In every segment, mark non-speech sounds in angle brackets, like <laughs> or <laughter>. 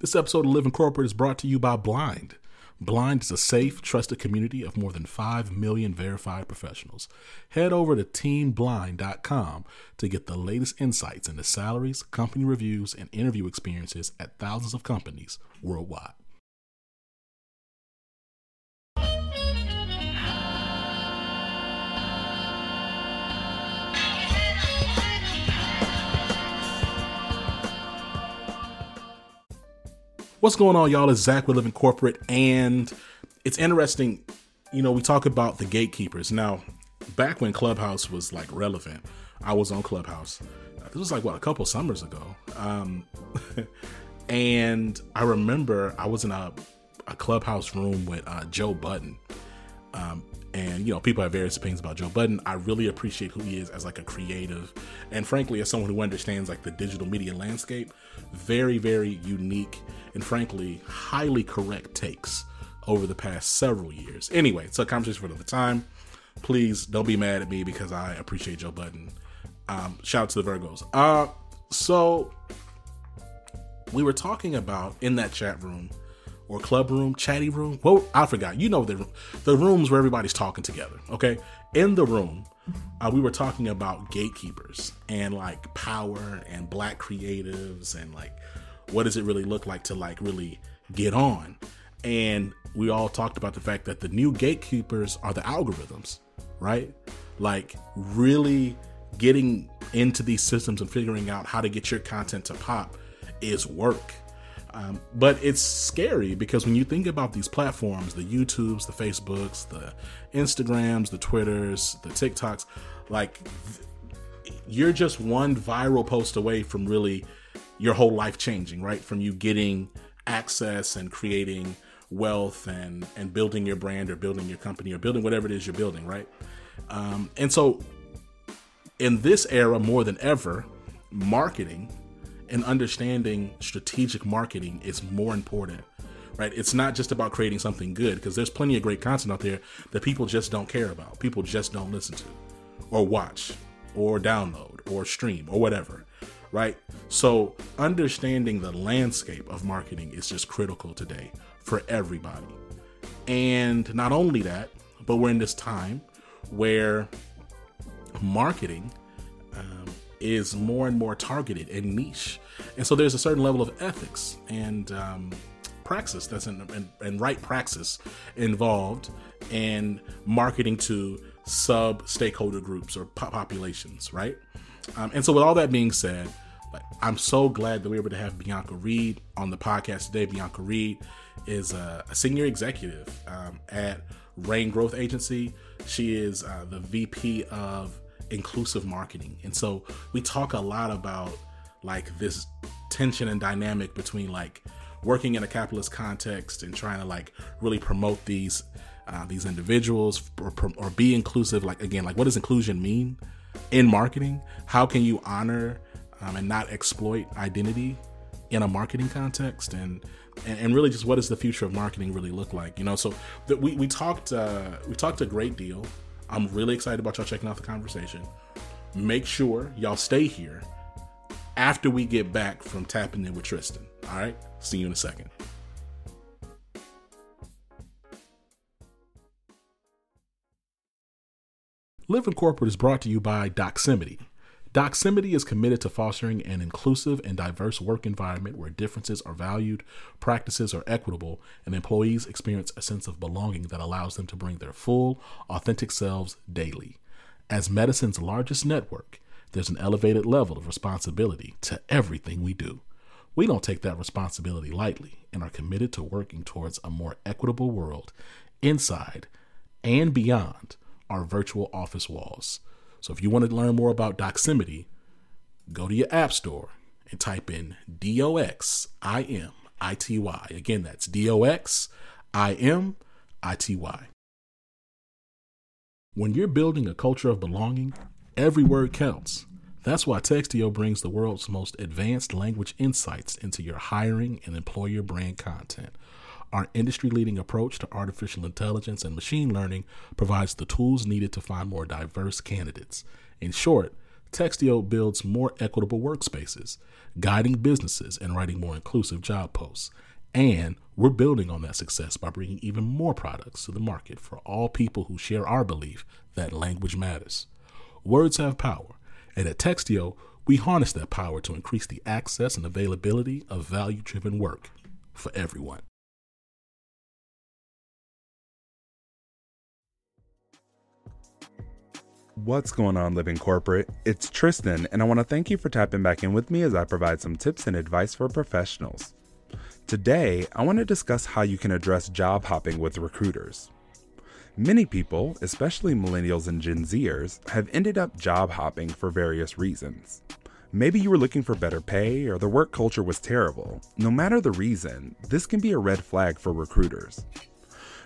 This episode of Living Corporate is brought to you by Blind. Blind is a safe, trusted community of more than 5 million verified professionals. Head over to teamblind.com to get the latest insights into salaries, company reviews, and interview experiences at thousands of companies worldwide. What's going on, y'all? It's Zach with Living Corporate, and it's interesting. You know, we talk about the gatekeepers. Now, back when Clubhouse was like relevant, I was on Clubhouse. This was like what a couple summers ago, um, <laughs> and I remember I was in a, a Clubhouse room with uh, Joe Budden. Um, and you know people have various opinions about joe budden. I really appreciate who he is as like a creative and frankly as someone who understands like the digital media landscape. Very very unique and frankly highly correct takes over the past several years. Anyway it's a conversation for another time. Please don't be mad at me because i appreciate joe budden. Um, shout out to the virgos. Uh so we were talking about in that chat room or club room, chatty room. Well, I forgot. You know the the rooms where everybody's talking together. Okay, in the room, uh, we were talking about gatekeepers and like power and black creatives and like what does it really look like to like really get on. And we all talked about the fact that the new gatekeepers are the algorithms, right? Like really getting into these systems and figuring out how to get your content to pop is work um, but it's scary because when you think about these platforms, the YouTubes, the Facebooks, the Instagrams, the Twitters, the TikToks, like you're just one viral post away from really your whole life changing, right? From you getting access and creating wealth and and building your brand or building your company or building whatever it is you're building, right? Um, and so in this era more than ever, marketing and understanding strategic marketing is more important right? It's not just about creating something good because there's plenty of great content out there that people just don't care about people just don't listen to or watch or download or stream or whatever right? So understanding the landscape of marketing is just critical today for everybody. And not only that but we're in this time where marketing um, is more and more targeted and niche. And so there's a certain level of ethics and um, praxis that's in, and, right praxis involved in marketing to sub stakeholder groups or populations, right? Um, and so, with all that being said, I'm so glad that we were able to have Bianca Reed on the podcast today. Bianca Reed is a, a senior executive um, at Rain Growth Agency. She is uh, the VP of inclusive marketing. And so we talk a lot about like this tension and dynamic between like working in a capitalist context and trying to like really promote these uh, these individuals or, or be inclusive. Like again like what does inclusion mean in marketing? How can you honor um, and not exploit identity in a marketing context? And, and, and really just what does the future of marketing really look like? You know so that we, we talked uh, we talked a great deal I'm really excited about y'all checking out the conversation. Make sure y'all stay here after we get back from tapping in with Tristan. All right, see you in a second. Living Corporate is brought to you by Doximity. Doximity is committed to fostering an inclusive and diverse work environment where differences are valued, practices are equitable, and employees experience a sense of belonging that allows them to bring their full, authentic selves daily. As medicine's largest network, there's an elevated level of responsibility to everything we do. We don't take that responsibility lightly and are committed to working towards a more equitable world inside and beyond our virtual office walls. So if you want to learn more about Doximity, go to your app store and type in D O X I M I T Y. Again, that's D O X I M I T Y. When you're building a culture of belonging, every word counts. That's why Textio brings the world's most advanced language insights into your hiring and employer brand content. Our industry leading approach to artificial intelligence and machine learning provides the tools needed to find more diverse candidates. In short, Textio builds more equitable workspaces, guiding businesses and writing more inclusive job posts. And we're building on that success by bringing even more products to the market for all people who share our belief that language matters. Words have power, and at Textio, we harness that power to increase the access and availability of value driven work for everyone. What's going on, Living Corporate? It's Tristan, and I want to thank you for tapping back in with me as I provide some tips and advice for professionals. Today, I want to discuss how you can address job hopping with recruiters. Many people, especially millennials and Gen Zers, have ended up job hopping for various reasons. Maybe you were looking for better pay or the work culture was terrible. No matter the reason, this can be a red flag for recruiters.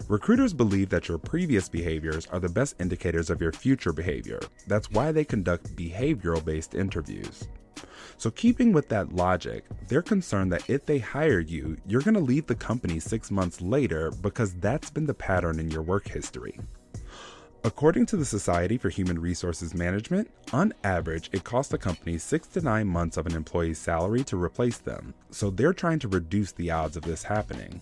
Recruiters believe that your previous behaviors are the best indicators of your future behavior. That's why they conduct behavioral based interviews. So, keeping with that logic, they're concerned that if they hire you, you're going to leave the company six months later because that's been the pattern in your work history. According to the Society for Human Resources Management, on average, it costs a company six to nine months of an employee's salary to replace them, so they're trying to reduce the odds of this happening.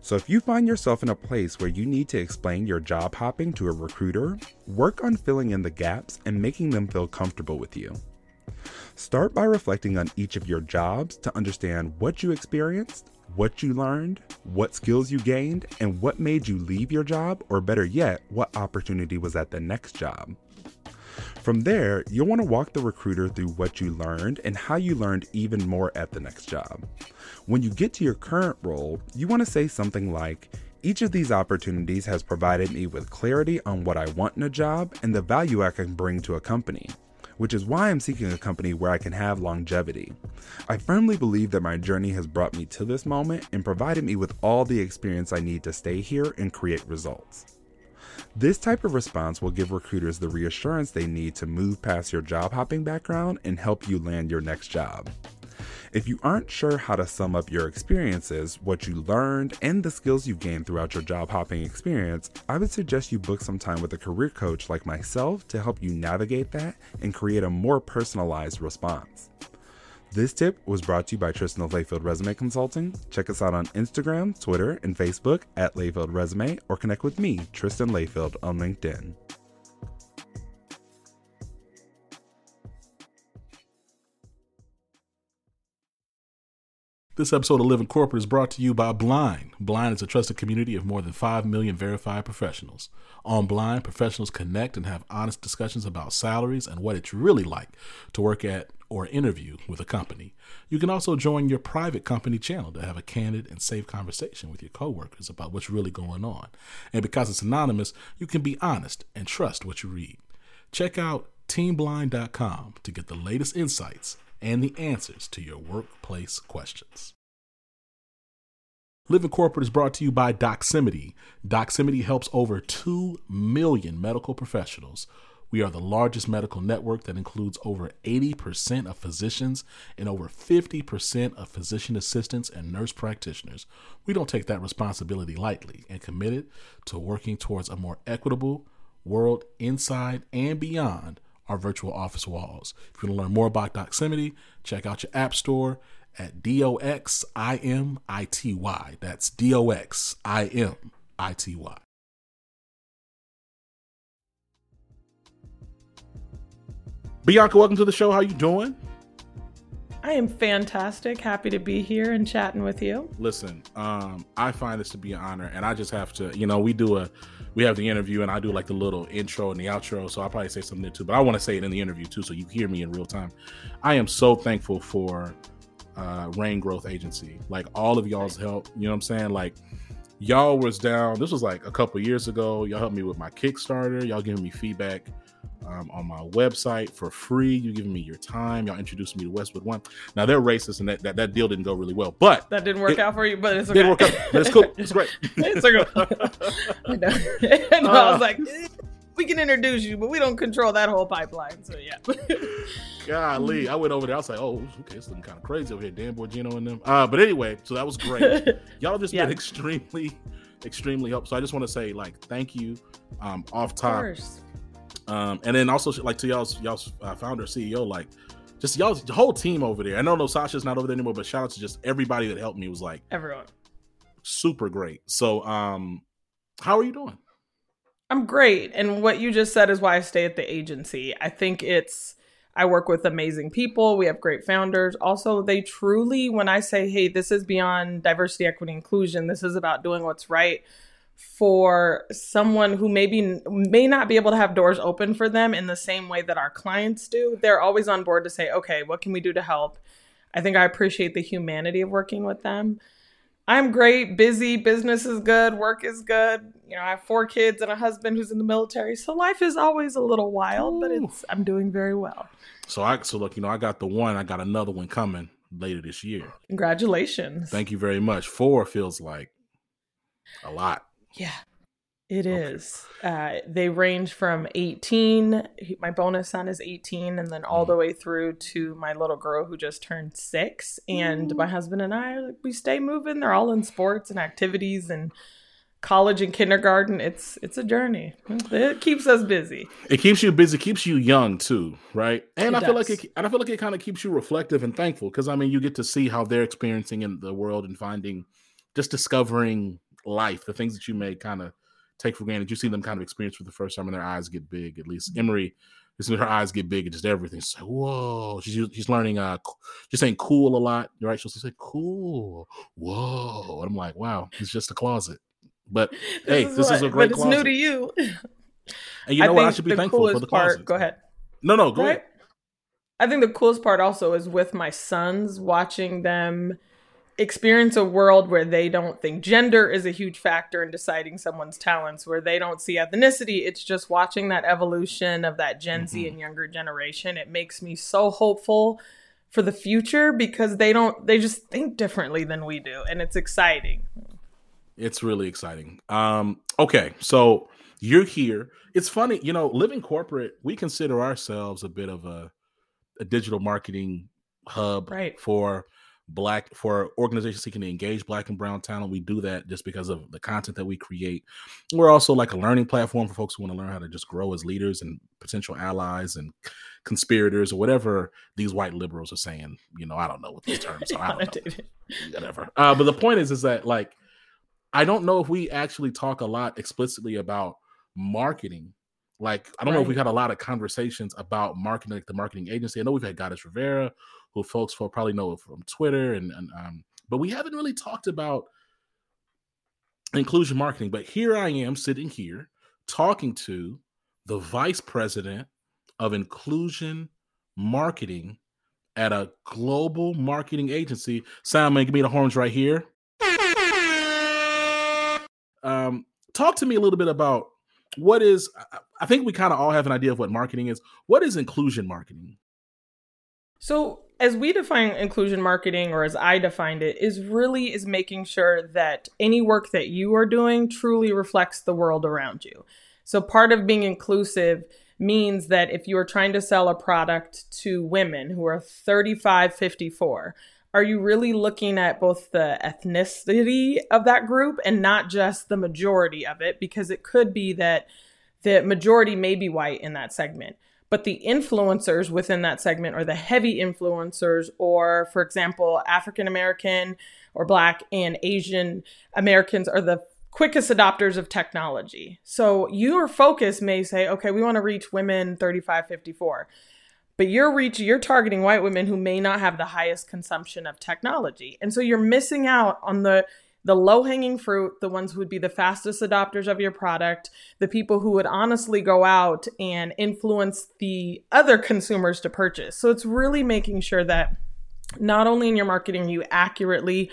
So if you find yourself in a place where you need to explain your job hopping to a recruiter, work on filling in the gaps and making them feel comfortable with you. Start by reflecting on each of your jobs to understand what you experienced, what you learned, what skills you gained, and what made you leave your job, or better yet, what opportunity was at the next job. From there, you'll want to walk the recruiter through what you learned and how you learned even more at the next job. When you get to your current role, you want to say something like, each of these opportunities has provided me with clarity on what I want in a job and the value I can bring to a company, which is why I'm seeking a company where I can have longevity. I firmly believe that my journey has brought me to this moment and provided me with all the experience I need to stay here and create results. This type of response will give recruiters the reassurance they need to move past your job hopping background and help you land your next job. If you aren't sure how to sum up your experiences, what you learned, and the skills you've gained throughout your job hopping experience, I would suggest you book some time with a career coach like myself to help you navigate that and create a more personalized response. This tip was brought to you by Tristan of Layfield Resume Consulting. Check us out on Instagram, Twitter, and Facebook at Layfield Resume, or connect with me, Tristan Layfield, on LinkedIn. This episode of Living Corporate is brought to you by Blind. Blind is a trusted community of more than 5 million verified professionals. On Blind, professionals connect and have honest discussions about salaries and what it's really like to work at or interview with a company. You can also join your private company channel to have a candid and safe conversation with your coworkers about what's really going on. And because it's anonymous, you can be honest and trust what you read. Check out teamblind.com to get the latest insights and the answers to your workplace questions. Living Corporate is brought to you by Doximity. Doximity helps over 2 million medical professionals. We are the largest medical network that includes over 80% of physicians and over 50% of physician assistants and nurse practitioners. We don't take that responsibility lightly and committed to working towards a more equitable world inside and beyond our virtual office walls. If you want to learn more about Doximity, check out your app store at D O X I M I T Y. That's D O X I M I T Y. Bianca, welcome to the show. How you doing? I am fantastic. Happy to be here and chatting with you. Listen, um, I find this to be an honor, and I just have to, you know, we do a, we have the interview, and I do like the little intro and the outro, so I'll probably say something there too. But I want to say it in the interview too, so you hear me in real time. I am so thankful for uh, Rain Growth Agency, like all of y'all's help. You know what I'm saying? Like y'all was down. This was like a couple years ago. Y'all helped me with my Kickstarter. Y'all giving me feedback um, on my website for free. You giving me your time. Y'all introduced me to Westwood One. Now they're racist, and that, that, that deal didn't go really well. But that didn't work it, out for you. But it's okay. Didn't work out. But it's cool. It's great. <laughs> it's <laughs> know. <laughs> and uh, I was like, we can introduce you, but we don't control that whole pipeline. So yeah. Golly, I went over there. I was like, oh, okay, it's looking kind of crazy over here. Dan Bongino and them. Uh, but anyway, so that was great. Y'all just yeah. been extremely, extremely helpful. So I just want to say, like, thank you. Um, off top Um, and then also like to y'all's y'all's uh, founder CEO, like just y'all's the whole team over there. I don't know Sasha's not over there anymore, but shout out to just everybody that helped me was like everyone super great. So um, how are you doing? I'm great. And what you just said is why I stay at the agency. I think it's I work with amazing people. We have great founders. Also, they truly, when I say, hey, this is beyond diversity, equity, inclusion, this is about doing what's right for someone who maybe may not be able to have doors open for them in the same way that our clients do. They're always on board to say, okay, what can we do to help? I think I appreciate the humanity of working with them. I'm great, busy, business is good, work is good. You know, I have four kids and a husband who's in the military. So life is always a little wild, but it's I'm doing very well. So I so look, you know, I got the one, I got another one coming later this year. Congratulations. Thank you very much. Four feels like a lot. Yeah. It okay. is. Uh, they range from 18. My bonus son is 18, and then all mm. the way through to my little girl who just turned six. And mm. my husband and I, we stay moving. They're all in sports and activities and college and kindergarten. It's it's a journey. It keeps us busy. It keeps you busy. Keeps you young too, right? And it I does. feel like it. And I feel like it kind of keeps you reflective and thankful because I mean, you get to see how they're experiencing in the world and finding, just discovering life, the things that you may kind of take for granted. You see them kind of experience for the first time, and their eyes get big. At least mm-hmm. Emery, her eyes get big and just everything. So whoa, she's she's learning. Uh, she's saying cool a lot, right? She'll say cool, whoa, and I'm like, wow, it's just a closet. But <laughs> this hey, is this what, is a great. But it's closet. new to you. And you know I what? I should be thankful for the closet. Part, go ahead. No, no, go right? ahead. I think the coolest part also is with my sons watching them experience a world where they don't think gender is a huge factor in deciding someone's talents, where they don't see ethnicity. It's just watching that evolution of that Gen mm-hmm. Z and younger generation. It makes me so hopeful for the future because they don't, they just think differently than we do. And it's exciting. It's really exciting. Um, okay. So you're here. It's funny, you know, living corporate, we consider ourselves a bit of a, a digital marketing hub right. for black for organizations seeking to engage black and brown talent we do that just because of the content that we create. We're also like a learning platform for folks who want to learn how to just grow as leaders and potential allies and conspirators or whatever these white liberals are saying. You know i don't know what these terms are. I don't <laughs> know. whatever. Uh, but the point is is that like i don't know if we actually talk a lot explicitly about marketing. Like I don't right. know if we've had a lot of conversations about marketing, like the marketing agency. I know we've had Goddess Rivera, who folks will probably know from Twitter, and, and um, but we haven't really talked about inclusion marketing. But here I am sitting here talking to the vice president of inclusion marketing at a global marketing agency. Simon, give me the horns right here. Um, talk to me a little bit about what is. I think we kind of all have an idea of what marketing is. What is inclusion marketing? So as we define inclusion marketing or as I defined it is really is making sure that any work that you are doing truly reflects the world around you. So part of being inclusive means that if you are trying to sell a product to women who are 35 54 are you really looking at both the ethnicity of that group and not just the majority of it because it could be that the majority may be white in that segment but the influencers within that segment are the heavy influencers or for example african american or black and asian americans are the quickest adopters of technology. So your focus may say okay we want to reach women 35 54 but you're reach you're targeting white women who may not have the highest consumption of technology. And so you're missing out on the the low hanging fruit, the ones who would be the fastest adopters of your product, the people who would honestly go out and influence the other consumers to purchase. So it's really making sure that not only in your marketing, you accurately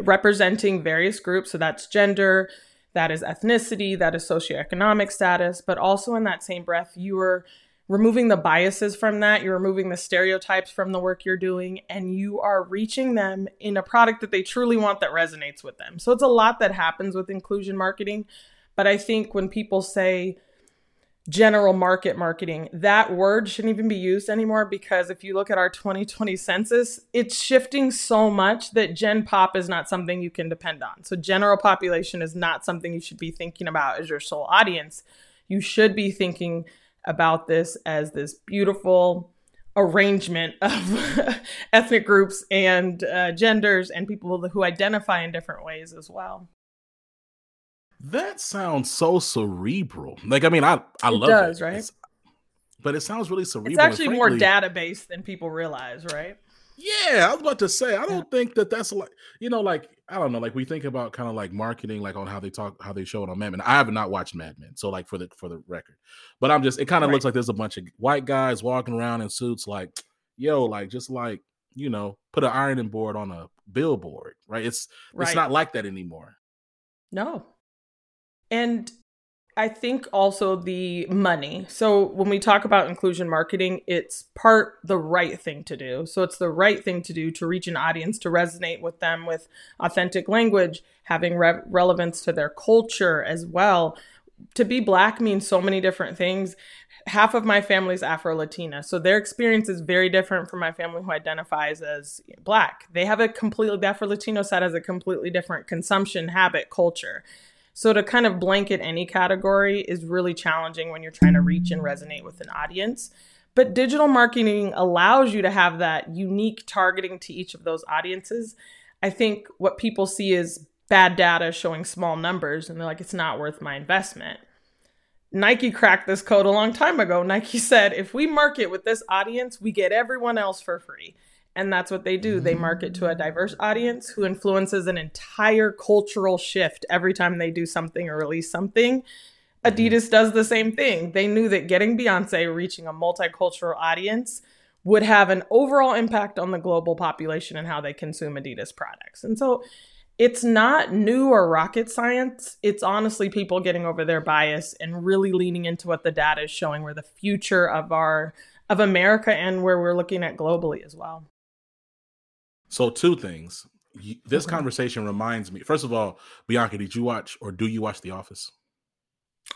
representing various groups. So that's gender, that is ethnicity, that is socioeconomic status, but also in that same breath, you are removing the biases from that, you're removing the stereotypes from the work you're doing, and you are reaching them in a product that they truly want that resonates with them. So it's a lot that happens with inclusion marketing. But I think when people say general market marketing, that word shouldn't even be used anymore because if you look at our 2020 census, it's shifting so much that Gen Pop is not something you can depend on. So general population is not something you should be thinking about as your sole audience. You should be thinking about this as this beautiful arrangement of <laughs> ethnic groups and uh, genders and people who identify in different ways as well. That sounds so cerebral. Like, I mean, I I it love does, it, right? It's, but it sounds really cerebral. It's actually more frankly, data based than people realize, right? Yeah, I was about to say. I don't think that that's like you know, like I don't know, like we think about kind of like marketing, like on how they talk, how they show it on Mad Men. I have not watched Mad Men, so like for the for the record, but I'm just it kind of Right. looks like there's a bunch of white guys walking around in suits, like yo, like just like you know, put an ironing board on a billboard, right? It's Right. it's not like that anymore. No. And I think also the money. So when we talk about inclusion marketing, it's part the right thing to do. So it's the right thing to do to reach an audience, to resonate with them with authentic language, having re- relevance to their culture as well. To be black means so many different things. Half of my family's Afro Latina. So their experience is very different from my family who identifies as black. They have a completely, Afro Latino side has a completely different consumption habit culture. So to kind of blanket any category is really challenging when you're trying to reach and resonate with an audience. But digital marketing allows you to have that unique targeting to each of those audiences. I think what people see is bad data showing small numbers and they're like, it's not worth my investment. Nike cracked this code a long time ago. Nike said, if we market with this audience, we get everyone else for free. And that's what they do. They mm-hmm. market to a diverse audience who influences an entire cultural shift every time they do something or release something. Mm-hmm. Adidas does the same thing. They knew that getting Beyonce reaching a multicultural audience would have an overall impact on the global population and how they consume Adidas products. And so it's not new or rocket science. It's honestly people getting over their bias and really leaning into what the data is showing where the future of our of America and where we're looking at globally as well. So two things. This Okay. conversation reminds me. First of all, Bianca, did you watch or do you watch The Office?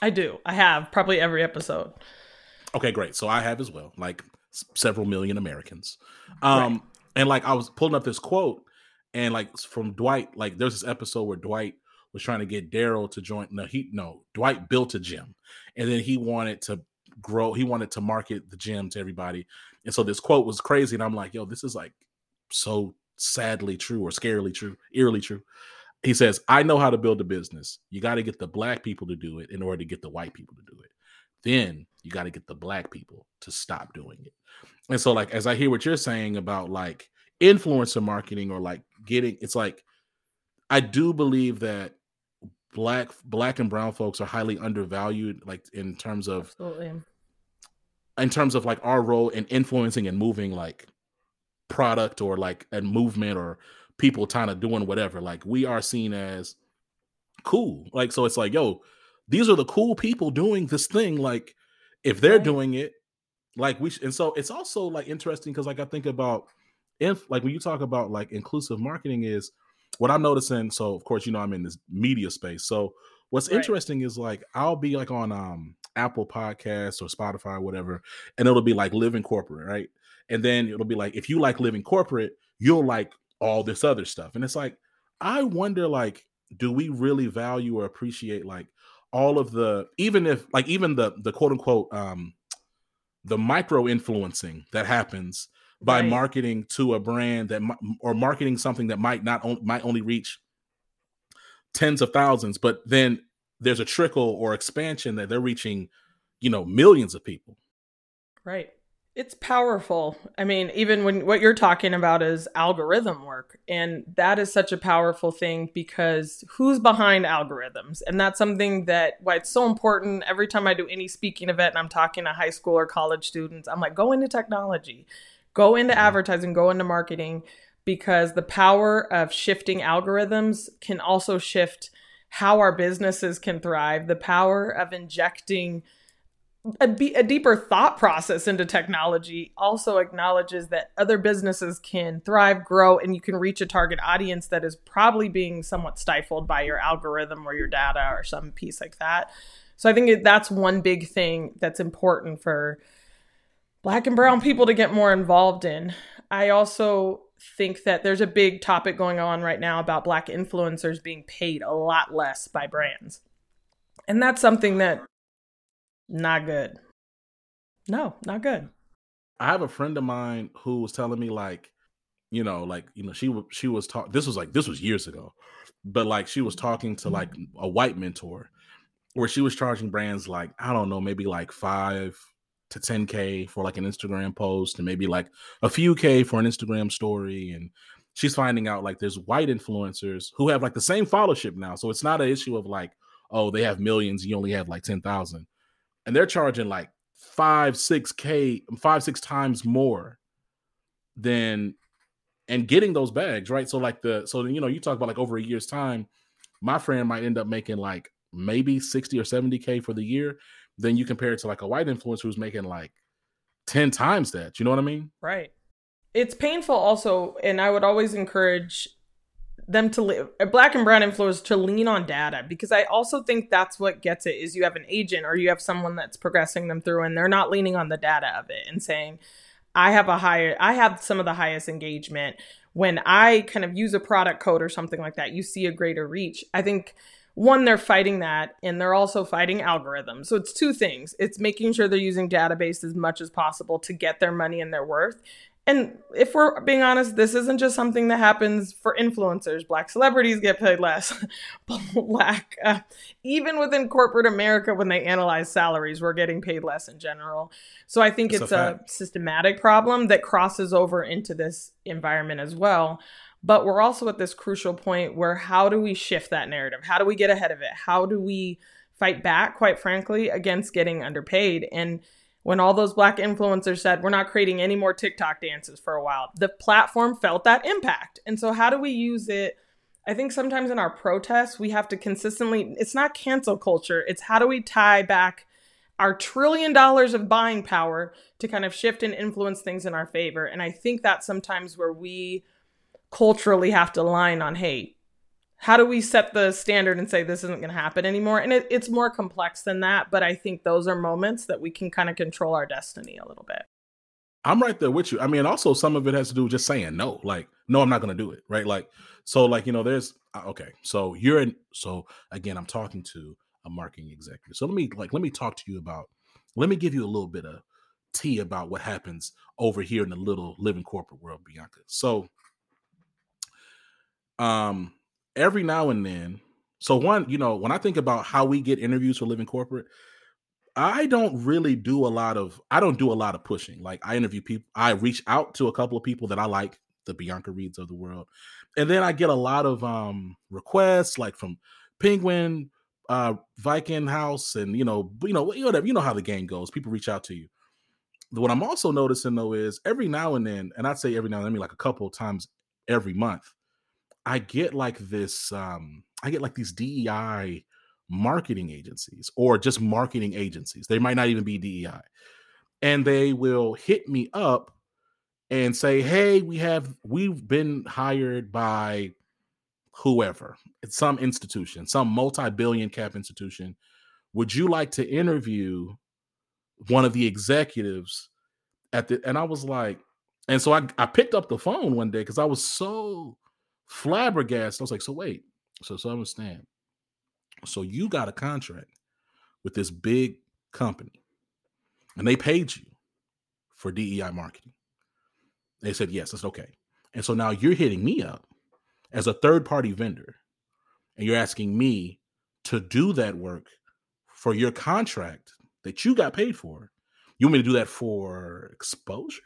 I do. I have probably every episode. Okay, great. So I have as well, like several million Americans. Um, and like I was pulling up this quote, and like from Dwight, like there's this episode where Dwight was trying to get Daryl to join. No, he no, Dwight built a gym, and then he wanted to grow. He wanted to market the gym to everybody, and so this quote was crazy. And I'm like, yo, this is like so sadly true or scarily true, eerily true. He says, I know how to build a business. You got to get the black people to do it in order to get the white people to do it. Then you got to get the black people to stop doing it. And so, like, as I hear what you're saying about like influencer marketing or like getting, it's like, I do believe that black black and brown folks are highly undervalued like in terms of Absolutely. in terms of like our role in influencing and moving like product or like a movement or people kind of doing whatever like we are seen as cool like so it's like yo these are the cool people doing this thing like if they're Right. doing it like we sh- and so it's also like interesting because like i think about if like when you talk about like inclusive marketing is what i'm noticing so of course you know i'm in this media space so what's Right. interesting is like i'll be like on um apple podcasts or spotify or whatever and it'll be like living corporate right and then it'll be like if you like living corporate you'll like all this other stuff and it's like i wonder like do we really value or appreciate like all of the even if like even the the quote unquote um the micro influencing that happens by Right. marketing to a brand that or marketing something that might not on, might only reach tens of thousands but then there's a trickle or expansion that they're reaching you know millions of people Right. It's powerful. I mean, even when what you're talking about is algorithm work, and that is such a powerful thing because who's behind algorithms? And that's something that why it's so important. Every time I do any speaking event and I'm talking to high school or college students, I'm like, go into technology, go into mm-hmm. advertising, go into marketing, because the power of shifting algorithms can also shift how our businesses can thrive, the power of injecting a, be- a deeper thought process into technology also acknowledges that other businesses can thrive, grow, and you can reach a target audience that is probably being somewhat stifled by your algorithm or your data or some piece like that. So I think that's one big thing that's important for black and brown people to get more involved in. I also think that there's a big topic going on right now about black influencers being paid a lot less by brands. And that's something that not good. No, not good. I have a friend of mine who was telling me like, you know, like you know, she she was talk. This was like this was years ago, but like she was talking to like mm-hmm. a white mentor, where she was charging brands like I don't know, maybe like five to 10k for like an Instagram post, and maybe like a few k for an Instagram story, and she's finding out like there's white influencers who have like the same followership now, so it's not an issue of like oh they have millions, you only have like ten thousand, and they're charging like five, six K, five, six times more than and getting those bags, right? So like the so you know, you talk about like over a year's time, my friend might end up making like maybe 60 or 70k for the year. Then you compare it to like a white influencer who's making like 10 times that. You know what I mean? Right. It's painful also, and I would always encourage them to live uh, black and brown influencers to lean on data because I also think that's what gets it is you have an agent or you have someone that's progressing them through and they're not leaning on the data of it and saying, I have a higher I have some of the highest engagement. When I kind of use a product code or something like that, you see a greater reach. I think one, they're fighting that and they're also fighting algorithms. So it's two things. It's making sure they're using database as much as possible to get their money and their worth and if we're being honest, this isn't just something that happens for influencers. Black celebrities get paid less. <laughs> Black, uh, even within corporate America, when they analyze salaries, we're getting paid less in general. So I think it's, it's a, a systematic problem that crosses over into this environment as well. But we're also at this crucial point where how do we shift that narrative? How do we get ahead of it? How do we fight back, quite frankly, against getting underpaid? And when all those black influencers said, we're not creating any more TikTok dances for a while, the platform felt that impact. And so, how do we use it? I think sometimes in our protests, we have to consistently, it's not cancel culture, it's how do we tie back our trillion dollars of buying power to kind of shift and influence things in our favor. And I think that's sometimes where we culturally have to line on, hey, how do we set the standard and say this isn't going to happen anymore? And it, it's more complex than that but i think those are moments that we can kind of control our destiny a little bit. I'm right there with you. I mean also some of it has to do with just saying no like no i'm not going to do it right? Like so like you know there's uh, okay so you're in so again i'm talking to a marketing executive. So let me like let me talk to you about let me give you a little bit of tea about what happens over here in the little living corporate world bianca. So um every now and then, so one, you know, when I think about how we get interviews for Living Corporate, I don't really do a lot of I don't do a lot of pushing. Like I interview people, I reach out to a couple of people that I like, the Bianca Reeds of the world. And then I get a lot of um requests like from Penguin, uh Viking House and you know, you know, whatever, you know how the game goes. People reach out to you. What I'm also noticing though is every now and then, and I'd say every now and then, I mean like a couple of times every month, I get like this um I get like these DEI marketing agencies or just marketing agencies. They might not even be DEI. And they will hit me up and say, "Hey, we have we've been hired by whoever. It's some institution, some multi-billion cap institution. Would you like to interview one of the executives at the and I was like, and so I, I picked up the phone one day because I was so flabbergasted. I was like, so wait, so so I understand. So you got a contract with this big company, and they paid you for DEI marketing. They said yes, that's okay. And so now you're hitting me up as a third party vendor, and you're asking me to do that work for your contract that you got paid for. You want me to do that for exposure?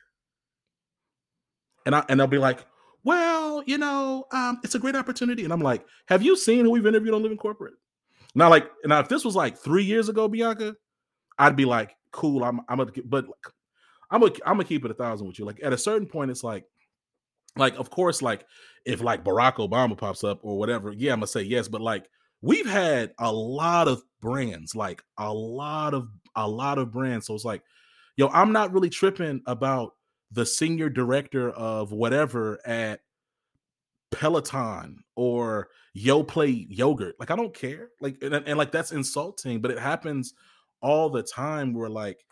And I and I'll be like, well, you know, um, it's a great opportunity. And I'm like, have you seen who we've interviewed on Living Corporate? Now, like, now if this was like three years ago, Bianca, I'd be like, cool. I'm, I'm gonna, but I'm gonna, I'm gonna keep it a thousand with you. Like, at a certain point, it's like, like, of course, like, if like Barack Obama pops up or whatever, yeah, I'm gonna say yes. But like, we've had a lot of brands, like a lot of, a lot of brands. So it's like, yo, I'm not really tripping about the senior director of whatever at Peloton or Yoplait yogurt. Like I don't care. Like and, and, like that's insulting, but it happens all the time where like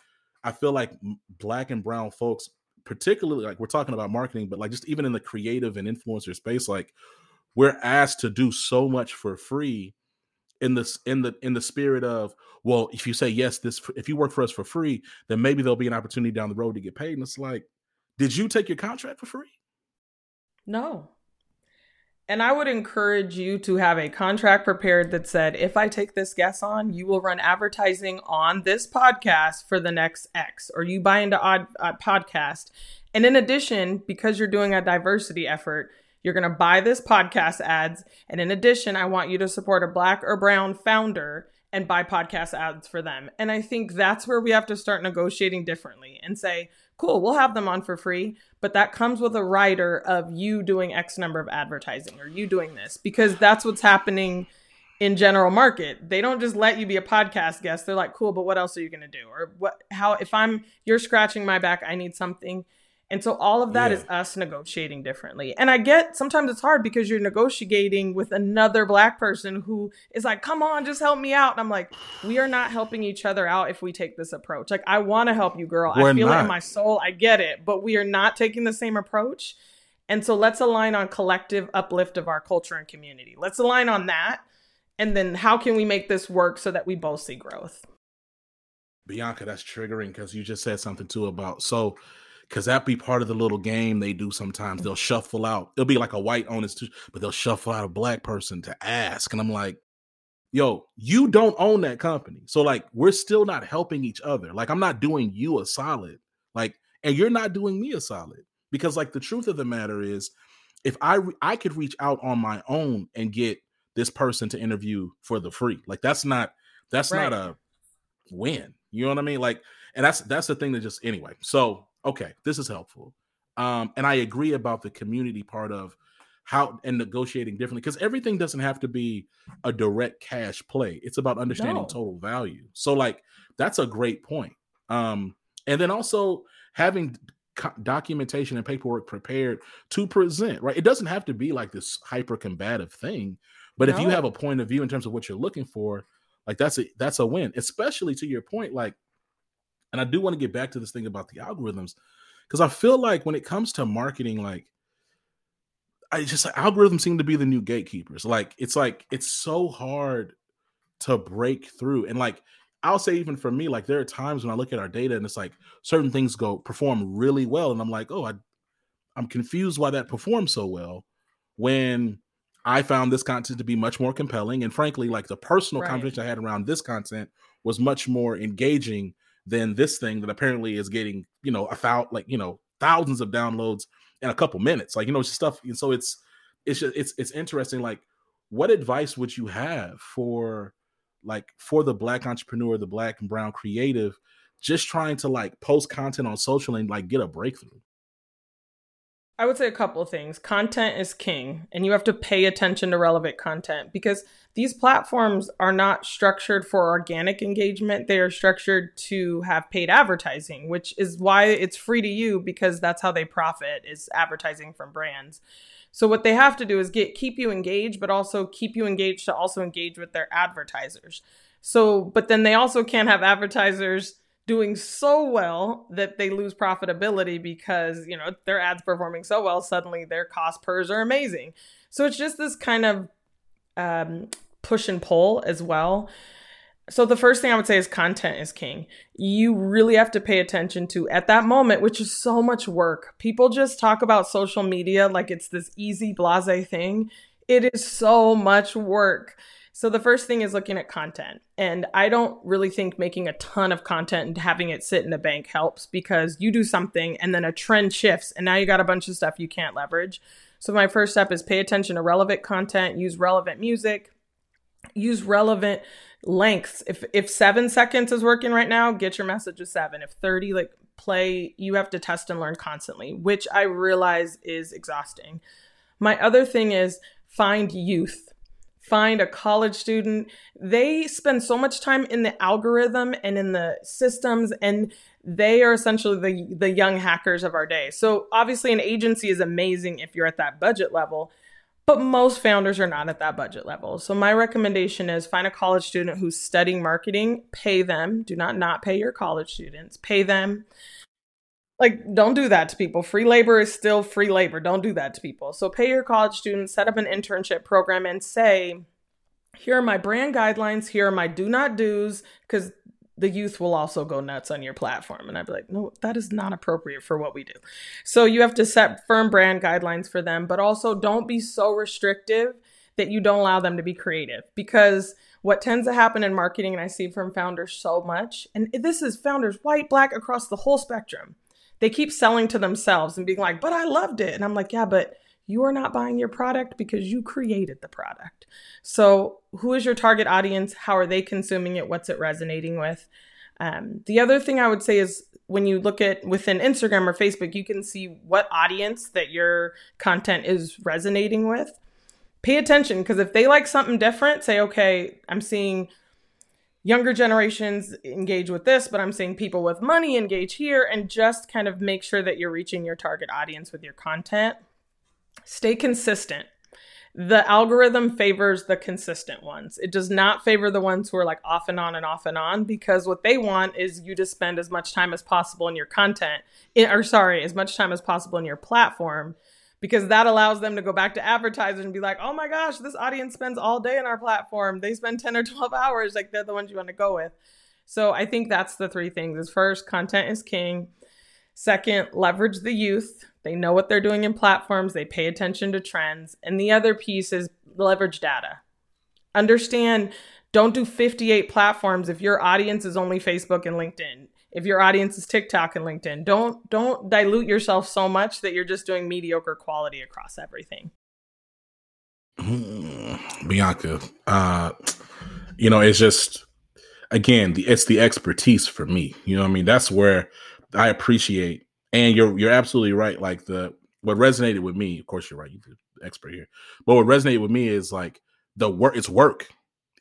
I feel like black and brown folks particularly like we're talking about marketing but like just even in the creative and influencer space like we're asked to do so much for free in this in the in the spirit of well if you say yes this if you work for us for free then maybe there'll be an opportunity down the road to get paid and it's like did you take your contract for free no and I would encourage you to have a contract prepared that said, if I take this guest on, you will run advertising on this podcast for the next X, or you buy into odd, odd podcast. And in addition, because you're doing a diversity effort, you're going to buy this podcast ads. And in addition, I want you to support a black or brown founder and buy podcast ads for them. And I think that's where we have to start negotiating differently and say, cool, we'll have them on for free, but that comes with a rider of you doing X number of advertising or you doing this because that's what's happening in general market. They don't just let you be a podcast guest. They're like, cool, but what else are you going to do? Or what, how, if I'm, you're scratching my back, I need something. And so all of that yeah. is us negotiating differently. And I get sometimes it's hard because you're negotiating with another black person who is like, come on, just help me out. And I'm like, we are not helping each other out if we take this approach. Like, I want to help you, girl. We're I feel not. it in my soul. I get it. But we are not taking the same approach. And so let's align on collective uplift of our culture and community. Let's align on that. And then how can we make this work so that we both see growth? Bianca, that's triggering because you just said something too about so because that be part of the little game they do sometimes. They'll shuffle out. It'll be like a white owner's, but they'll shuffle out a black person to ask, and I'm like, yo, you don't own that company, so like we're still not helping each other. Like I'm not doing you a solid, like, and you're not doing me a solid because like the truth of the matter is, if I re- I could reach out on my own and get this person to interview for the free, like that's not that's right. not a win. You know what I mean? Like, and that's that's the thing that just anyway. So okay, this is helpful. Um, and I agree about the community part of how and negotiating differently because everything doesn't have to be a direct cash play. It's about understanding no. total value. So, like, that's a great point. Um, and then also having documentation and paperwork prepared to present, right? It doesn't have to be like this hyper combative thing, but no. if you have a point of view in terms of what you're looking for, like that's a that's a win, especially to your point, like and I do want to get back to this thing about the algorithms because I feel like when it comes to marketing, like I just algorithms seem to be the new gatekeepers. Like it's like it's so hard to break through. And like I'll say even for me, like there are times when I look at our data and it's like certain things go perform really well, and I'm like, oh, I I'm confused why that performs so well when I found this content to be much more compelling. And frankly, like the personal right. conversation I had around this content was much more engaging than this thing that apparently is getting you know a thou like you know thousands of downloads in a couple minutes. Like you know it's just stuff and so it's it's just, it's it's interesting like what advice would you have for like for the black entrepreneur the black and brown creative just trying to like post content on social and like get a breakthrough I would say a couple of things. Content is king, and you have to pay attention to relevant content because these platforms are not structured for organic engagement. They are structured to have paid advertising, which is why it's free to you because that's how they profit is advertising from brands. So what they have to do is get keep you engaged, but also keep you engaged to also engage with their advertisers. So, but then they also can't have advertisers doing so well that they lose profitability because you know their ads performing so well suddenly their cost pers are amazing. So it's just this kind of um, push and pull as well. So the first thing i would say is content is king. You really have to pay attention to at that moment which is so much work. People just talk about social media like it's this easy blase thing. It is so much work so the first thing is looking at content. And I don't really think making a ton of content and having it sit in the bank helps because you do something and then a trend shifts and now you got a bunch of stuff you can't leverage. So my first step is pay attention to relevant content, use relevant music, use relevant lengths. If if 7 seconds is working right now, get your message to 7. If 30 like play, you have to test and learn constantly, which I realize is exhausting. My other thing is find youth find a college student. They spend so much time in the algorithm and in the systems and they are essentially the the young hackers of our day. So obviously an agency is amazing if you're at that budget level, but most founders are not at that budget level. So my recommendation is find a college student who's studying marketing, pay them, do not not pay your college students, pay them like don't do that to people free labor is still free labor don't do that to people so pay your college students set up an internship program and say here are my brand guidelines, here are my do not do's, because the youth will also go nuts on your platform. And I'd be like, no, that is not appropriate for what we do. So you have to set firm brand guidelines for them, but also don't be so restrictive that you don't allow them to be creative. Because what tends to happen in marketing, and I see from founders so much, and this is founders, white, black, across the whole spectrum. They keep selling to themselves and being like, but I loved it. And I'm like, yeah, but you are not buying your product because you created the product. So, who is your target audience? How are they consuming it? What's it resonating with? Um, the other thing I would say is when you look at within Instagram or Facebook, you can see what audience that your content is resonating with. Pay attention because if they like something different, say, okay, I'm seeing younger generations engage with this, but I'm seeing people with money engage here, and just kind of make sure that you're reaching your target audience with your content. Stay consistent. The algorithm favors the consistent ones. It does not favor the ones who are like off and on and off and on because what they want is you to spend as much time as possible in your content, or sorry, as much time as possible in your platform because that allows them to go back to advertisers and be like, oh my gosh, this audience spends all day in our platform. They spend 10 or 12 <laughs> hours. Like they're the ones you want to go with. So I think that's the three things is first, content is king. Second, leverage the youth. They know what they're doing in platforms, they pay attention to trends. And the other piece is leverage data. Understand, don't do 58 platforms if your audience is only Facebook and LinkedIn. If your audience is TikTok and LinkedIn, don't don't dilute yourself so much that you're just doing mediocre quality across everything. Bianca, uh, you know, it's just again, the, it's the expertise for me. You know, I mean, that's where I appreciate, and you're you're absolutely right. Like the what resonated with me, of course, you're right. You're the expert here, but what resonated with me is like the work. It's work.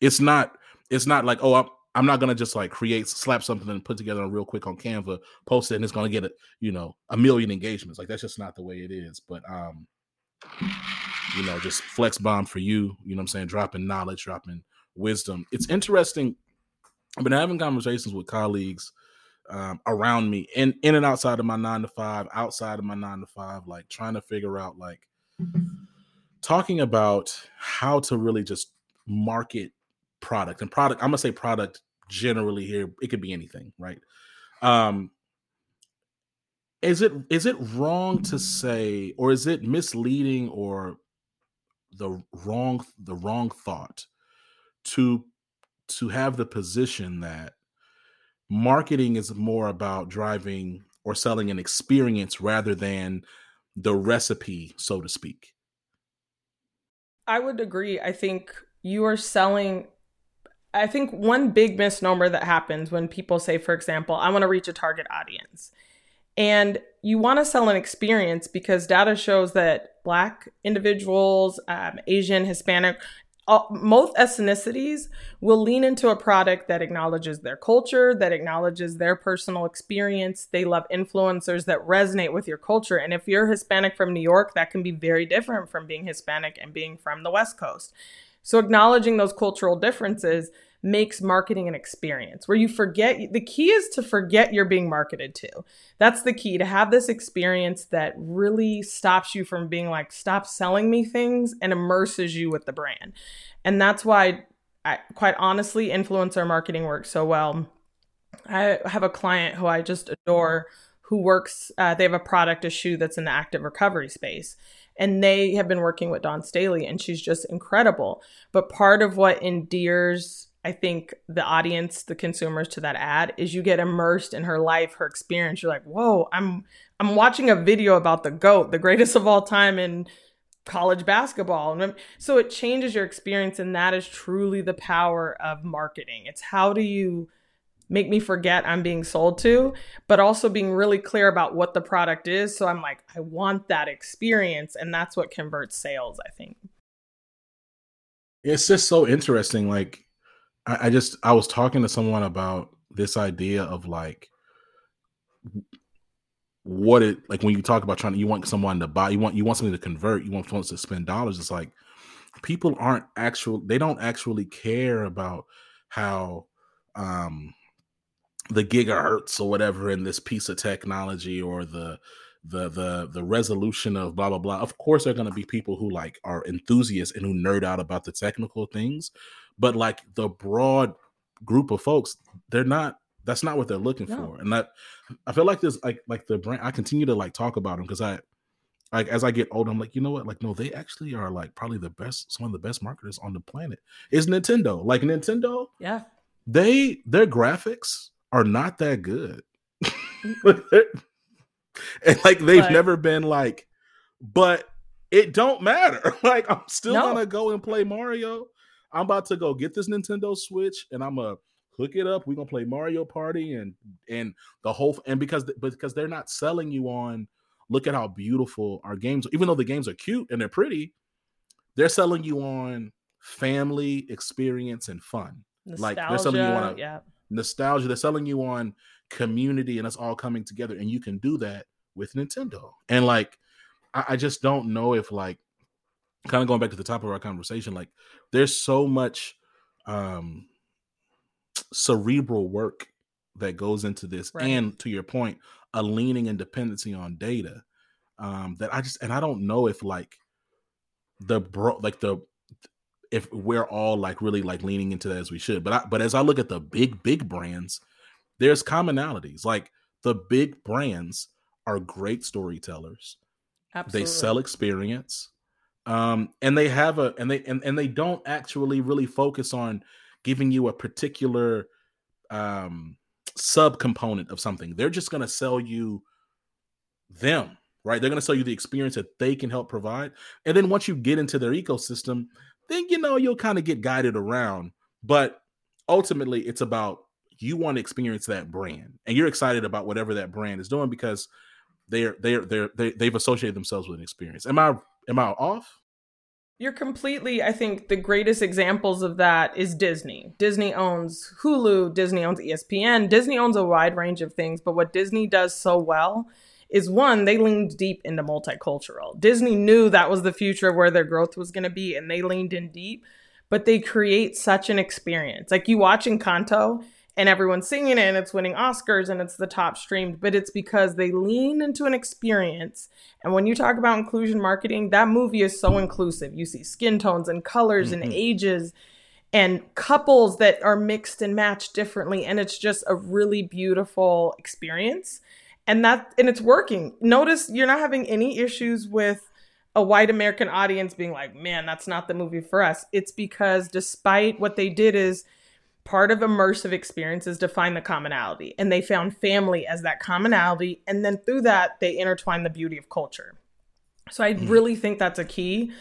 It's not. It's not like oh, I'm I'm not gonna just like create, slap something and put together real quick on Canva, post it, and it's gonna get a you know a million engagements. Like that's just not the way it is. But um, you know, just flex bomb for you. You know what I'm saying? Dropping knowledge, dropping wisdom. It's interesting. I've been having conversations with colleagues um, around me in in and outside of my nine to five, outside of my nine to five, like trying to figure out like talking about how to really just market product and product. I'm gonna say product generally here. It could be anything, right? Um, is it is it wrong to say, or is it misleading, or the wrong the wrong thought to to have the position that marketing is more about driving or selling an experience rather than the recipe, so to speak. I would agree. I think you are selling. I think one big misnomer that happens when people say, for example, I want to reach a target audience. And you want to sell an experience because data shows that Black individuals, um, Asian, Hispanic, most ethnicities will lean into a product that acknowledges their culture, that acknowledges their personal experience. They love influencers that resonate with your culture. And if you're Hispanic from New York, that can be very different from being Hispanic and being from the West Coast. So, acknowledging those cultural differences makes marketing an experience where you forget the key is to forget you're being marketed to. That's the key to have this experience that really stops you from being like, stop selling me things and immerses you with the brand. And that's why, I, quite honestly, influencer marketing works so well. I have a client who I just adore who works, uh, they have a product, a shoe that's in the active recovery space and they have been working with Dawn Staley, and she's just incredible. But part of what endears I think the audience, the consumers to that ad is you get immersed in her life, her experience. You're like, whoa, I'm I'm watching a video about the GOAT, the greatest of all time in college basketball. And so it changes your experience, and that is truly the power of marketing. It's how do you make me forget I'm being sold to, but also being really clear about what the product is. So I'm like, I want that experience. And that's what converts sales, I think. It's just so interesting. Like I, I just I was talking to someone about this idea of like what it like when you talk about trying to you want someone to buy you want you want something to convert you want someone to spend dollars it's like people aren't actual they don't actually care about how um the gigahertz or whatever in this piece of technology or the the the the resolution of blah blah blah. Of course, there are going to be people who like are enthusiasts and who nerd out about the technical things, but like the broad group of folks, they're not. That's not what they're looking no. for, and that I feel like this like like the brand. I continue to like talk about them because I like as I get older, I'm like, you know what? Like, no, they actually are like probably the best, some of the best marketers on the planet. Is Nintendo like Nintendo? Yeah, they their graphics are not that good, mm. <laughs> and like they've but, never been like, but it don't matter. <laughs> like I'm still no. gonna go and play Mario. I'm about to go get this Nintendo Switch, and I'm gonna hook it up. We're gonna play Mario Party and and the whole and because because they're not selling you on look at how beautiful our games even though the games are cute and they're pretty they're selling you on family experience and fun nostalgia, like they're selling you on yeah. Nostalgia they're selling you on community and us all coming together and you can do that with nintendo and like I, I just don't know if like kind of going back to the top of our conversation like there's so much um cerebral work that goes into this right. and to your point a leaning and dependency on data um that i just and i don't know if like the bro like the if we're all like really like leaning into that as we should but I, but as i look at the big big brands there's commonalities like the big brands are great storytellers Absolutely. they sell experience um and they have a and they and, and they don't actually really focus on giving you a particular um subcomponent of something. They're just going to sell you them, right? They're going to sell you the experience that they can help provide. And then once you get into their ecosystem, then you know you'll kind of get guided around. But ultimately, it's about you want to experience that brand and you're excited about whatever that brand is doing because they're they're they're they, they've associated themselves with an experience. Am I am I off? You're completely, I think the greatest examples of that is Disney. Disney owns Hulu, Disney owns ESPN, Disney owns a wide range of things, but what Disney does so well is one, they leaned deep into multicultural. Disney knew that was the future of where their growth was going to be, and they leaned in deep, but they create such an experience. Like you watch Encanto, and everyone's singing it and it's winning Oscars and it's the top streamed, but it's because they lean into an experience. And when you talk about inclusion marketing, that movie is so inclusive. You see skin tones and colors mm-hmm. and ages and couples that are mixed and matched differently and it's just a really beautiful experience. And that and it's working. Notice you're not having any issues with a white American audience being like, "Man, that's not the movie for us." It's because despite what they did is part of immersive experiences to find the commonality. And they found family as that commonality. And then through that they intertwine the beauty of culture. So i mm. really think that's a key.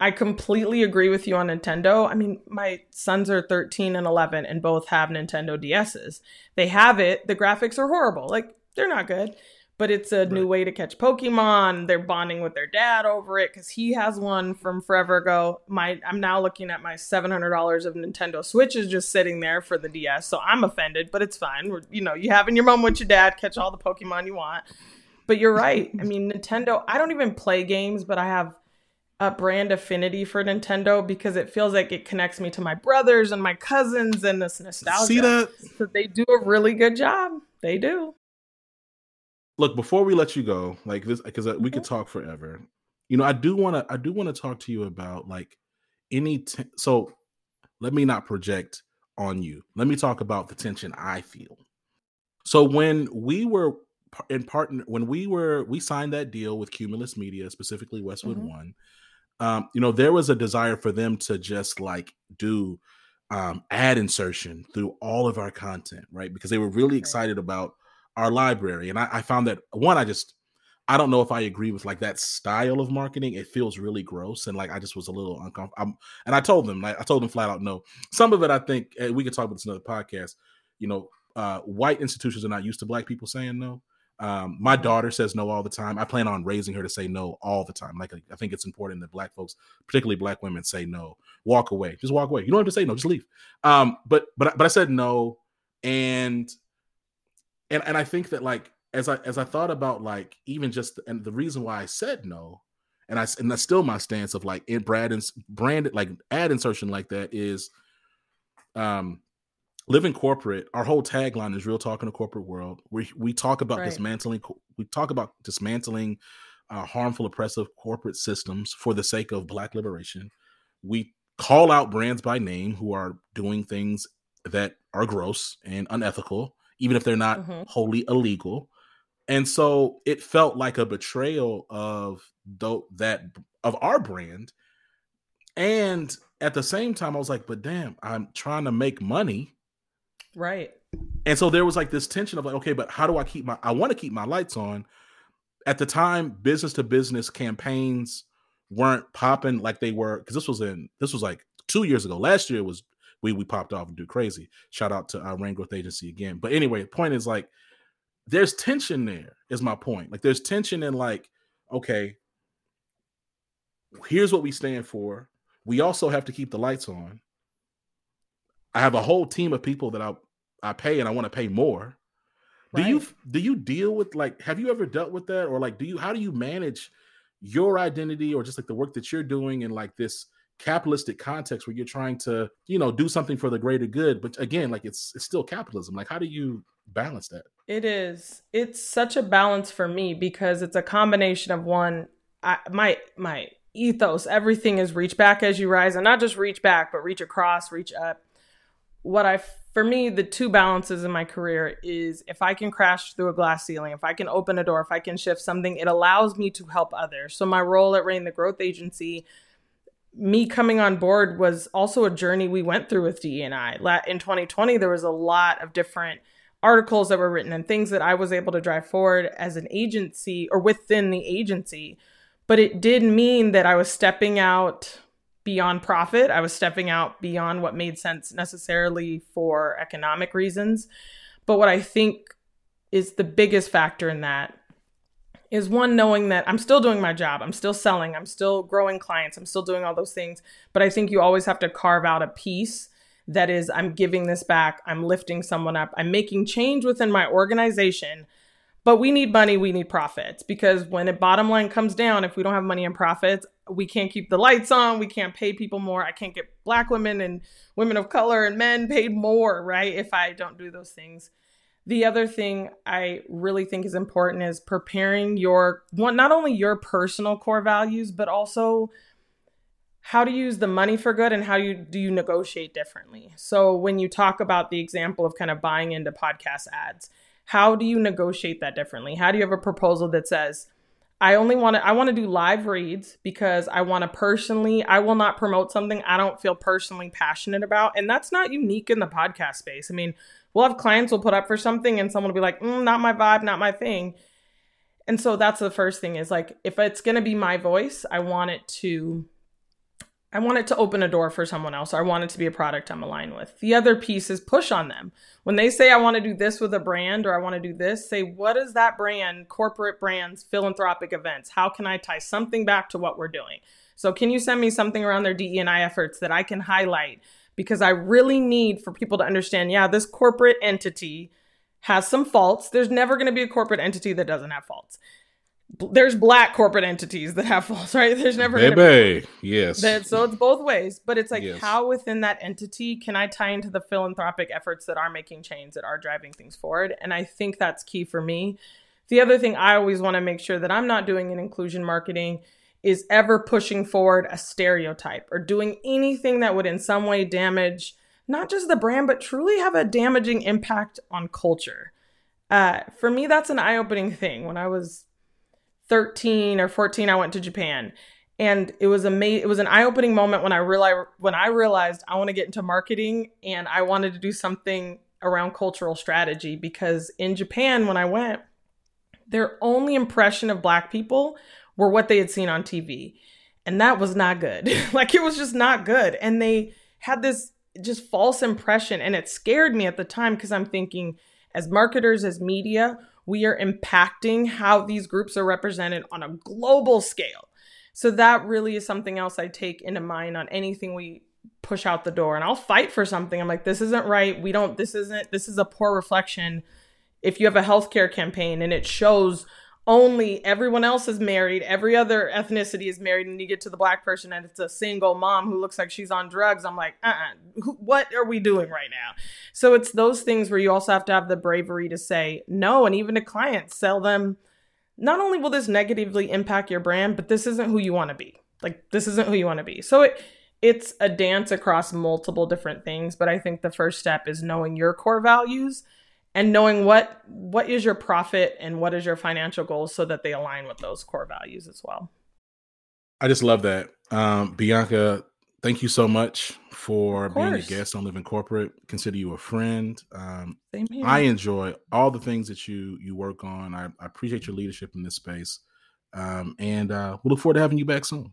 I completely agree with you on nintendo. I mean my sons are 13 and 11 and both have nintendo ds's they have it. The graphics are horrible. Like they're not good but it's a right. new way to catch Pokemon. They're bonding with their dad over it because he has one from forever ago. My I'm now looking at my seven hundred dollars of Nintendo Switch is just sitting there for the DS, so I'm offended, but it's fine. We're, you know, you having your mom with your dad, catch all the Pokemon you want. But you're right. I mean, Nintendo. I don't even play games, but I have a brand affinity for Nintendo because it feels like it connects me to my brothers and my cousins and this nostalgia. See that? So they do a really good job. They do look before we let you go like this because uh, we could mm-hmm. talk forever. You know i do want to i do want to talk to you about like any t- so let me not project on you. Let me talk about the tension i feel. So when we were in partner when we were we signed that deal with cumulus media specifically westwood mm-hmm. one um you know there was a desire for them to just like do um ad insertion through all of our content right? Because they were really excited about our library. And I, I found that one, I just I don't know if I agree with like that style of marketing. It feels really gross, and like I just was a little uncomfortable. And I told them, like, I told them flat out, no. Some of it, I think, we could talk about this another podcast. You know, uh, white institutions are not used to black people saying no. Um, my daughter says no all the time. I plan on raising her to say no all the time. Like I think it's important that black folks, particularly black women, say no. Walk away. Just walk away. You don't have to say no. Just leave. Um, but but but I said no, and and and I think that like as I as I thought about like even just and the reason why I said no, and I and that's still my stance of like in brand branded like ad insertion like that is, um, living corporate, our whole tagline is real talk in the corporate world. We we talk about Right. dismantling we talk about dismantling uh, harmful oppressive corporate systems for the sake of black liberation. We call out brands by name who are doing things that are gross and unethical, even if they're not Mhm. wholly illegal. And so it felt like a betrayal of tho- that of our brand. And at the same time, I was like, but damn, I'm trying to make money. Right. And so there was like this tension of like, okay, but how do I keep my I want to keep my lights on. At the time, business to business campaigns weren't popping like they were because this was in this was like two years ago. Last year it was we we popped off and do crazy. Shout out to our Rain Growth Agency again. But anyway, the point is like there's tension there, is my point. Like there's tension in like, okay, here's what we stand for. We also have to keep the lights on. I have a whole team of people that I I pay and I want to pay more. Do you do you deal with like have you ever dealt with that or like do you how do you manage your identity or just like the work that you're doing and like this capitalistic context where you're trying to you know do something for the greater good but again like it's it's still capitalism like how do you balance that It is. It's such a balance for me because it's a combination of one I, my my ethos, everything is reach back as you rise and not just reach back but reach across, reach up. What I for me the two balances in my career is if I can crash through a glass ceiling, if I can open a door, if I can shift something, it allows me to help others. So my role at Rain the Growth Agency me coming on board was also a journey we went through with DE&I. In 2020, there was a lot of different articles that were written and things that I was able to drive forward as an agency or within the agency. But it did mean that I was stepping out beyond profit. I was stepping out beyond what made sense necessarily for economic reasons. But what I think is the biggest factor in that is one knowing that I'm still doing my job. I'm still selling. I'm still growing clients. I'm still doing all those things. But I think you always have to carve out a piece that is I'm giving this back. I'm lifting someone up. I'm making change within my organization. But we need money, we need profits because when a bottom line comes down, if we don't have money and profits, we can't keep the lights on, we can't pay people more. I can't get black women and women of color and men paid more, right? If I don't do those things. The other thing I really think is important is preparing your one not only your personal core values, but also how to use the money for good and how you do you negotiate differently. So when you talk about the example of kind of buying into podcast ads, how do you negotiate that differently? How do you have a proposal that says I only want to I want to do live reads because I want to personally I will not promote something I don't feel personally passionate about and that's not unique in the podcast space. I mean, we'll have clients will put up for something and someone will be like, mm, not my vibe, not my thing. And so that's the first thing is like if it's going to be my voice, I want it to I want it to open a door for someone else. I want it to be a product I'm aligned with. The other piece is push on them. When they say I want to do this with a brand or I want to do this, say what is that brand, corporate brands, philanthropic events? How can I tie something back to what we're doing? So can you send me something around their DE&I efforts that I can highlight because I really need for people to understand, yeah, this corporate entity has some faults. There's never going to be a corporate entity that doesn't have faults. B- There's black corporate entities that have faults, <laughs> right? There's never going to be baby yes that, so it's both ways, but it's like Yes. how within that entity can I tie into the philanthropic efforts that are making change, that are driving things forward? And I think that's key for me. The other thing I always want to make sure that I'm not doing in inclusion marketing is ever pushing forward a stereotype or doing anything that would in some way damage not just the brand, but truly have a damaging impact on culture. Uh, for me, that's an eye opening thing. When I was 13 or 14 I went to Japan and it was amazing it was an eye-opening moment when I realized when I realized I want to get into marketing and I wanted to do something around cultural strategy because in Japan when I went their only impression of black people were what they had seen on TV and that was not good <laughs> like it was just not good and they had this just false impression and it scared me at the time because I'm thinking as marketers as media we are impacting how these groups are represented on a global scale. So that really is something else I take into mind on anything we push out the door. And I'll fight for something. I'm like, this isn't right. We don't, this isn't, this is a poor reflection. If you have a healthcare campaign and it shows only everyone else is married, every other ethnicity is married, and you get to the black person and it's a single mom who looks like she's on drugs. I'm like, uh uh-uh, what are we doing right now? So it's those things where you also have to have the bravery to say no, and even to clients, sell them. Not only will this negatively impact your brand, but this isn't who you want to be. Like, this isn't who you want to be. So it, it's a dance across multiple different things, but I think the first step is knowing your core values and knowing what what is your profit and what is your financial goals so that they align with those core values as well. I just love that. Um, bianca thank you so much for being a guest on living corporate. Consider you a friend. Um, Same here. i enjoy all the things that you you work on. I, I appreciate your leadership in this space. Um, and uh, we'll look forward to having you back soon.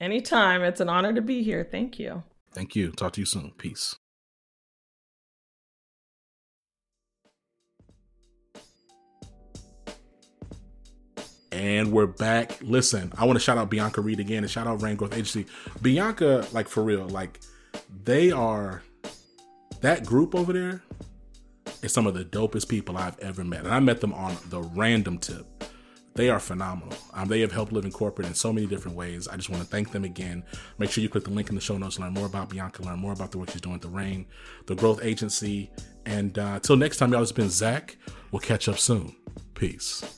Anytime. It's an honor to be here. Thank you. Thank you. Talk to you soon. Peace And we're back. Listen, I want to shout out Bianca Reed again and shout out Rain Growth Agency. Bianca, like for real, like they are that group over there is some of the dopest people I've ever met. And I met them on the random tip. They are phenomenal. Um, they have helped Living Corporate in so many different ways. I just want to thank them again. Make sure you click the link in the show notes, to learn more about Bianca, learn more about the work she's doing at the Rain, the Growth Agency. And uh, until next time, y'all, it's been Zach. We'll catch up soon. Peace.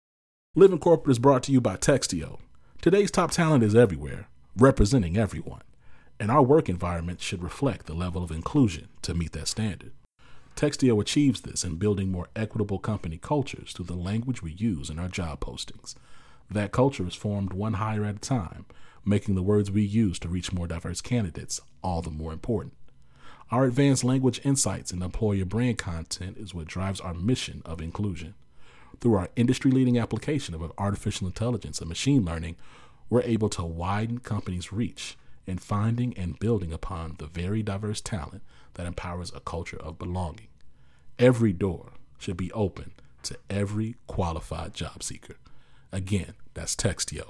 Living Corporate is brought to you by Textio. Today's top talent is everywhere, representing everyone, and our work environment should reflect the level of inclusion to meet that standard. Textio achieves this in building more equitable company cultures through the language we use in our job postings. That culture is formed one hire at a time, making the words we use to reach more diverse candidates all the more important. Our advanced language insights and employer brand content is what drives our mission of inclusion. Through our industry leading application of artificial intelligence and machine learning, we're able to widen companies' reach in finding and building upon the very diverse talent that empowers a culture of belonging. Every door should be open to every qualified job seeker. Again, that's Textio.